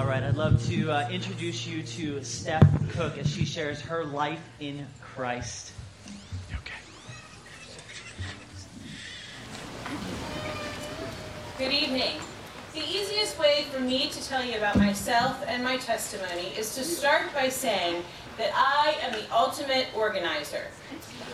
All right, I'd love to uh, introduce you to Steph Cook as she shares her life in Christ. Okay. Good evening. The easiest way for me to tell you about myself and my testimony is to start by saying that I am the ultimate organizer.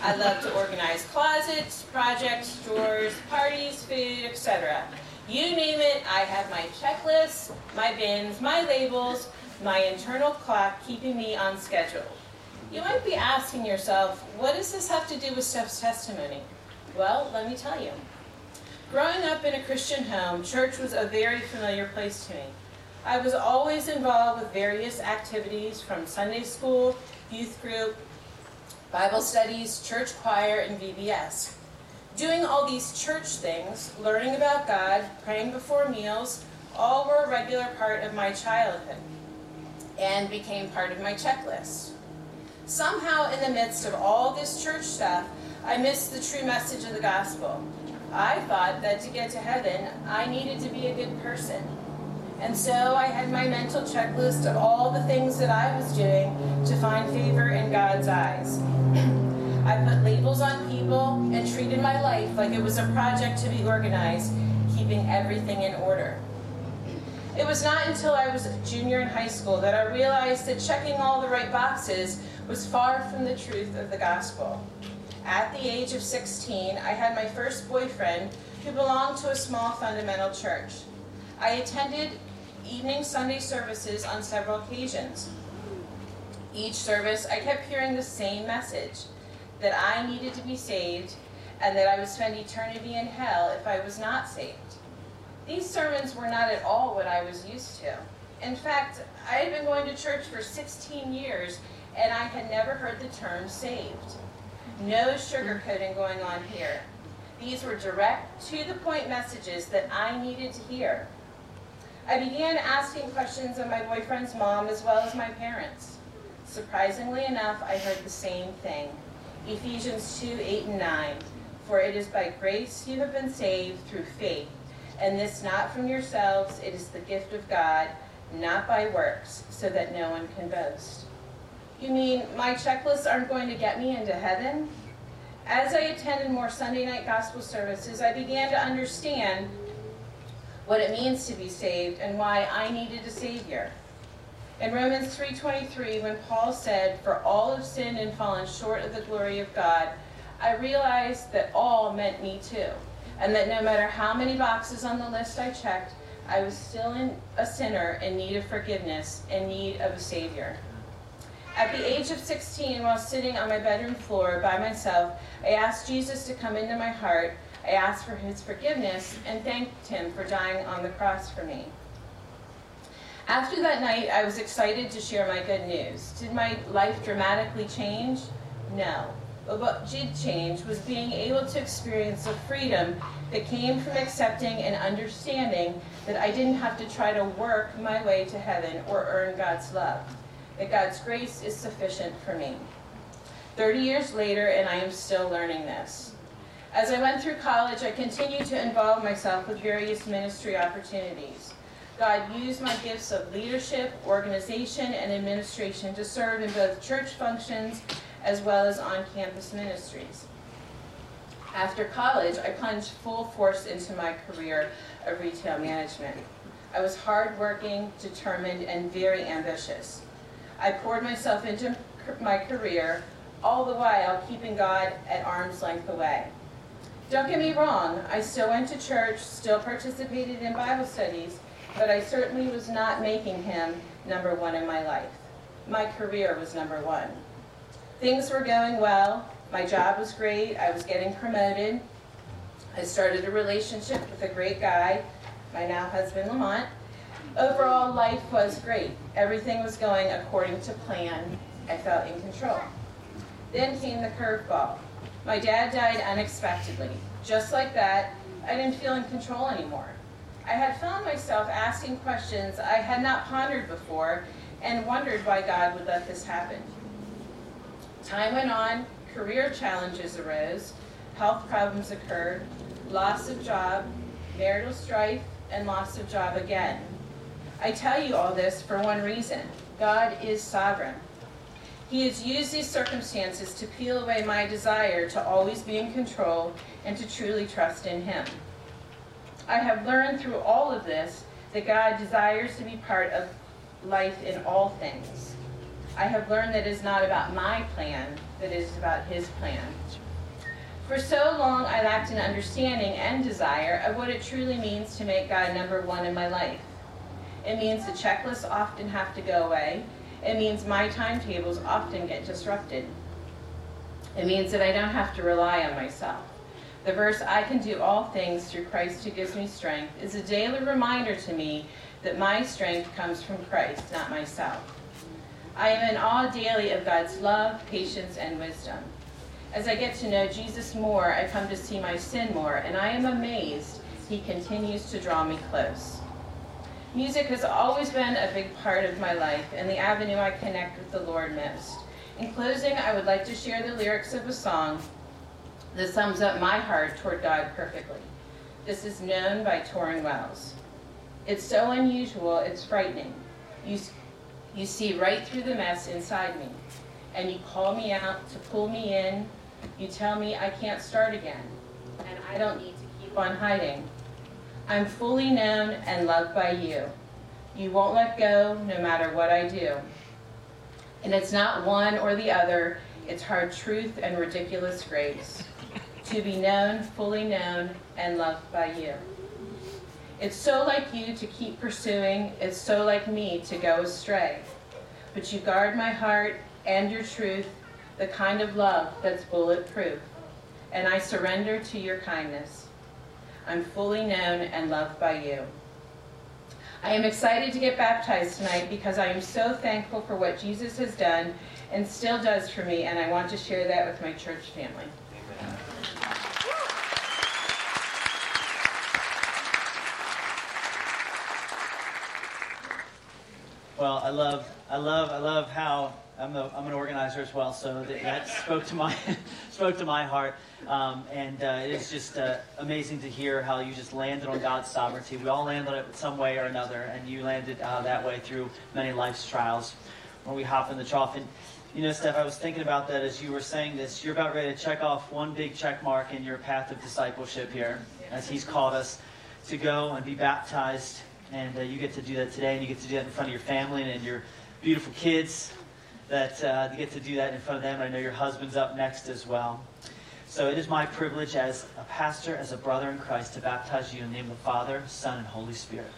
I love to organize closets, projects, drawers, parties, food, etc. You name it, I have my checklists, my bins, my labels, my internal clock keeping me on schedule. You might be asking yourself, what does this have to do with Steph's testimony? Well, let me tell you. Growing up in a Christian home, church was a very familiar place to me. I was always involved with various activities from Sunday school, youth group, Bible studies, church choir, and VBS. Doing all these church things, learning about God, praying before meals, all were a regular part of my childhood and became part of my checklist. Somehow, in the midst of all this church stuff, I missed the true message of the gospel. I thought that to get to heaven, I needed to be a good person. And so I had my mental checklist of all the things that I was doing to find favor in God's eyes. I put labels on people and treated my life like it was a project to be organized, keeping everything in order. It was not until I was a junior in high school that I realized that checking all the right boxes was far from the truth of the gospel. At the age of 16, I had my first boyfriend who belonged to a small fundamental church. I attended evening Sunday services on several occasions. Each service, I kept hearing the same message that I needed to be saved and that I would spend eternity in hell if I was not saved. These sermons were not at all what I was used to. In fact, I had been going to church for 16 years and I had never heard the term saved. No sugarcoating going on here. These were direct, to the point messages that I needed to hear. I began asking questions of my boyfriend's mom as well as my parents. Surprisingly enough, I heard the same thing. Ephesians 2, 8 and 9. For it is by grace you have been saved through faith, and this not from yourselves, it is the gift of God, not by works, so that no one can boast. You mean my checklists aren't going to get me into heaven? As I attended more Sunday night gospel services, I began to understand what it means to be saved and why I needed a savior. In Romans 3:23, when Paul said, "For all have sinned and fallen short of the glory of God," I realized that all meant me too, and that no matter how many boxes on the list I checked, I was still in, a sinner in need of forgiveness, in need of a savior. At the age of 16, while sitting on my bedroom floor by myself, I asked Jesus to come into my heart I asked for his forgiveness and thanked him for dying on the cross for me. After that night, I was excited to share my good news. Did my life dramatically change? No. But what did change was being able to experience the freedom that came from accepting and understanding that I didn't have to try to work my way to heaven or earn God's love, that God's grace is sufficient for me. 30 years later, and I am still learning this. As I went through college, I continued to involve myself with various ministry opportunities. God used my gifts of leadership, organization, and administration to serve in both church functions as well as on campus ministries. After college, I plunged full force into my career of retail management. I was hardworking, determined, and very ambitious. I poured myself into my career, all the while keeping God at arm's length away. Don't get me wrong, I still went to church, still participated in Bible studies, but I certainly was not making him number one in my life. My career was number one. Things were going well, my job was great, I was getting promoted. I started a relationship with a great guy, my now husband Lamont. Overall, life was great. Everything was going according to plan. I felt in control. Then came the curveball. My dad died unexpectedly. Just like that, I didn't feel in control anymore. I had found myself asking questions I had not pondered before and wondered why God would let this happen. Time went on, career challenges arose, health problems occurred, loss of job, marital strife, and loss of job again. I tell you all this for one reason God is sovereign. He has used these circumstances to peel away my desire to always be in control and to truly trust in Him. I have learned through all of this that God desires to be part of life in all things. I have learned that it is not about my plan, that it is about His plan. For so long, I lacked an understanding and desire of what it truly means to make God number one in my life. It means the checklists often have to go away. It means my timetables often get disrupted. It means that I don't have to rely on myself. The verse, I can do all things through Christ who gives me strength, is a daily reminder to me that my strength comes from Christ, not myself. I am in awe daily of God's love, patience, and wisdom. As I get to know Jesus more, I come to see my sin more, and I am amazed he continues to draw me close. Music has always been a big part of my life and the avenue I connect with the Lord most. In closing, I would like to share the lyrics of a song that sums up my heart toward God perfectly. This is known by Tauren Wells. It's so unusual, it's frightening. You, you see right through the mess inside me, and you call me out to pull me in. You tell me I can't start again, and I don't need to keep on hiding. I'm fully known and loved by you. You won't let go no matter what I do. And it's not one or the other, it's hard truth and ridiculous grace. To be known, fully known, and loved by you. It's so like you to keep pursuing, it's so like me to go astray. But you guard my heart and your truth, the kind of love that's bulletproof. And I surrender to your kindness. I'm fully known and loved by you. I am excited to get baptized tonight because I am so thankful for what Jesus has done and still does for me, and I want to share that with my church family. Well, I love, I love, I love how I'm, a, I'm an organizer as well, so that, that spoke to my spoke to my heart, um, and uh, it is just uh, amazing to hear how you just landed on God's sovereignty. We all land on it some way or another, and you landed uh, that way through many life's trials. When we hop in the trough, and you know, Steph, I was thinking about that as you were saying this. You're about ready to check off one big check mark in your path of discipleship here, as He's called us to go and be baptized and uh, you get to do that today, and you get to do that in front of your family and your beautiful kids. That uh, get to do that in front of them. And I know your husband's up next as well. So it is my privilege as a pastor, as a brother in Christ, to baptize you in the name of the Father, Son, and Holy Spirit.